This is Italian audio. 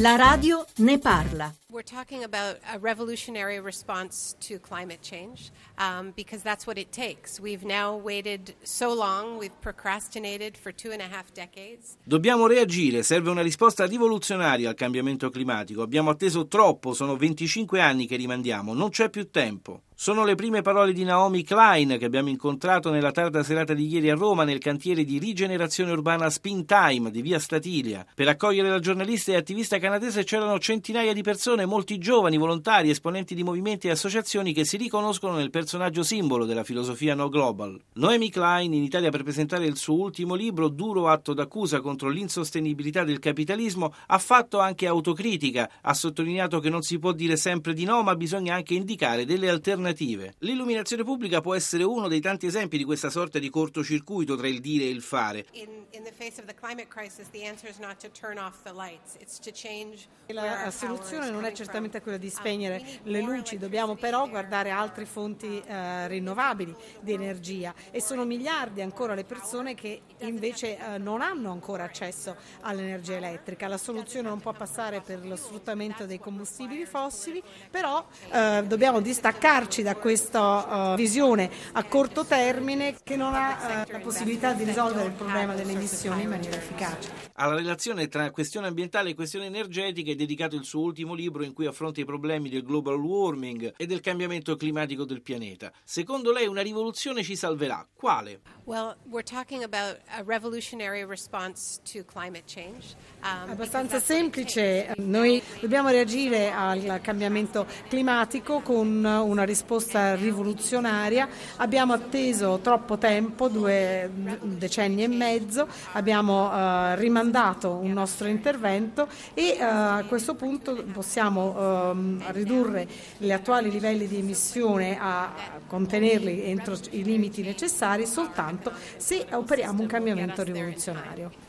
La radio ne parla. We're talking about a revolutionary response to climate change um, because that's what it takes. We've now waited so long, we've procrastinated for two and a half decades. Dobbiamo reagire, serve una risposta rivoluzionaria al cambiamento climatico. Abbiamo atteso troppo, sono 25 anni che rimandiamo, non c'è più tempo. Sono le prime parole di Naomi Klein che abbiamo incontrato nella tarda serata di ieri a Roma nel cantiere di rigenerazione urbana Spin Time di via Statilia. Per accogliere la giornalista e attivista canadese c'erano centinaia di persone, molti giovani, volontari, esponenti di movimenti e associazioni che si riconoscono nel personaggio simbolo della filosofia no global. Noemi Klein in Italia per presentare il suo ultimo libro Duro atto d'accusa contro l'insostenibilità del capitalismo ha fatto anche autocritica, ha sottolineato che non si può dire sempre di no ma bisogna anche indicare delle alternative. L'illuminazione pubblica può essere uno dei tanti esempi di questa sorta di cortocircuito tra il dire e il fare. La soluzione non è certamente quella di spegnere le luci, dobbiamo però guardare altre fonti eh, rinnovabili di energia e sono miliardi ancora le persone che invece eh, non hanno ancora accesso all'energia elettrica. La soluzione non può passare per lo sfruttamento dei combustibili fossili, però eh, dobbiamo distaccarci da questa uh, visione a corto termine che non ha uh, la possibilità di risolvere il problema delle emissioni in maniera efficace. Alla relazione tra questione ambientale e questione energetica è dedicato il suo ultimo libro in cui affronta i problemi del global warming e del cambiamento climatico del pianeta. Secondo lei una rivoluzione ci salverà. Quale? Well, we're talking about a revolutionary response to climate change. Um, Abbastanza semplice, noi dobbiamo reagire al cambiamento climatico con una risposta rivoluzionaria. Abbiamo atteso troppo tempo, due decenni e mezzo, abbiamo eh, rimandato un nostro intervento e eh, a questo punto possiamo eh, ridurre gli attuali livelli di emissione a contenerli entro i limiti necessari soltanto se operiamo un cambiamento rivoluzionario.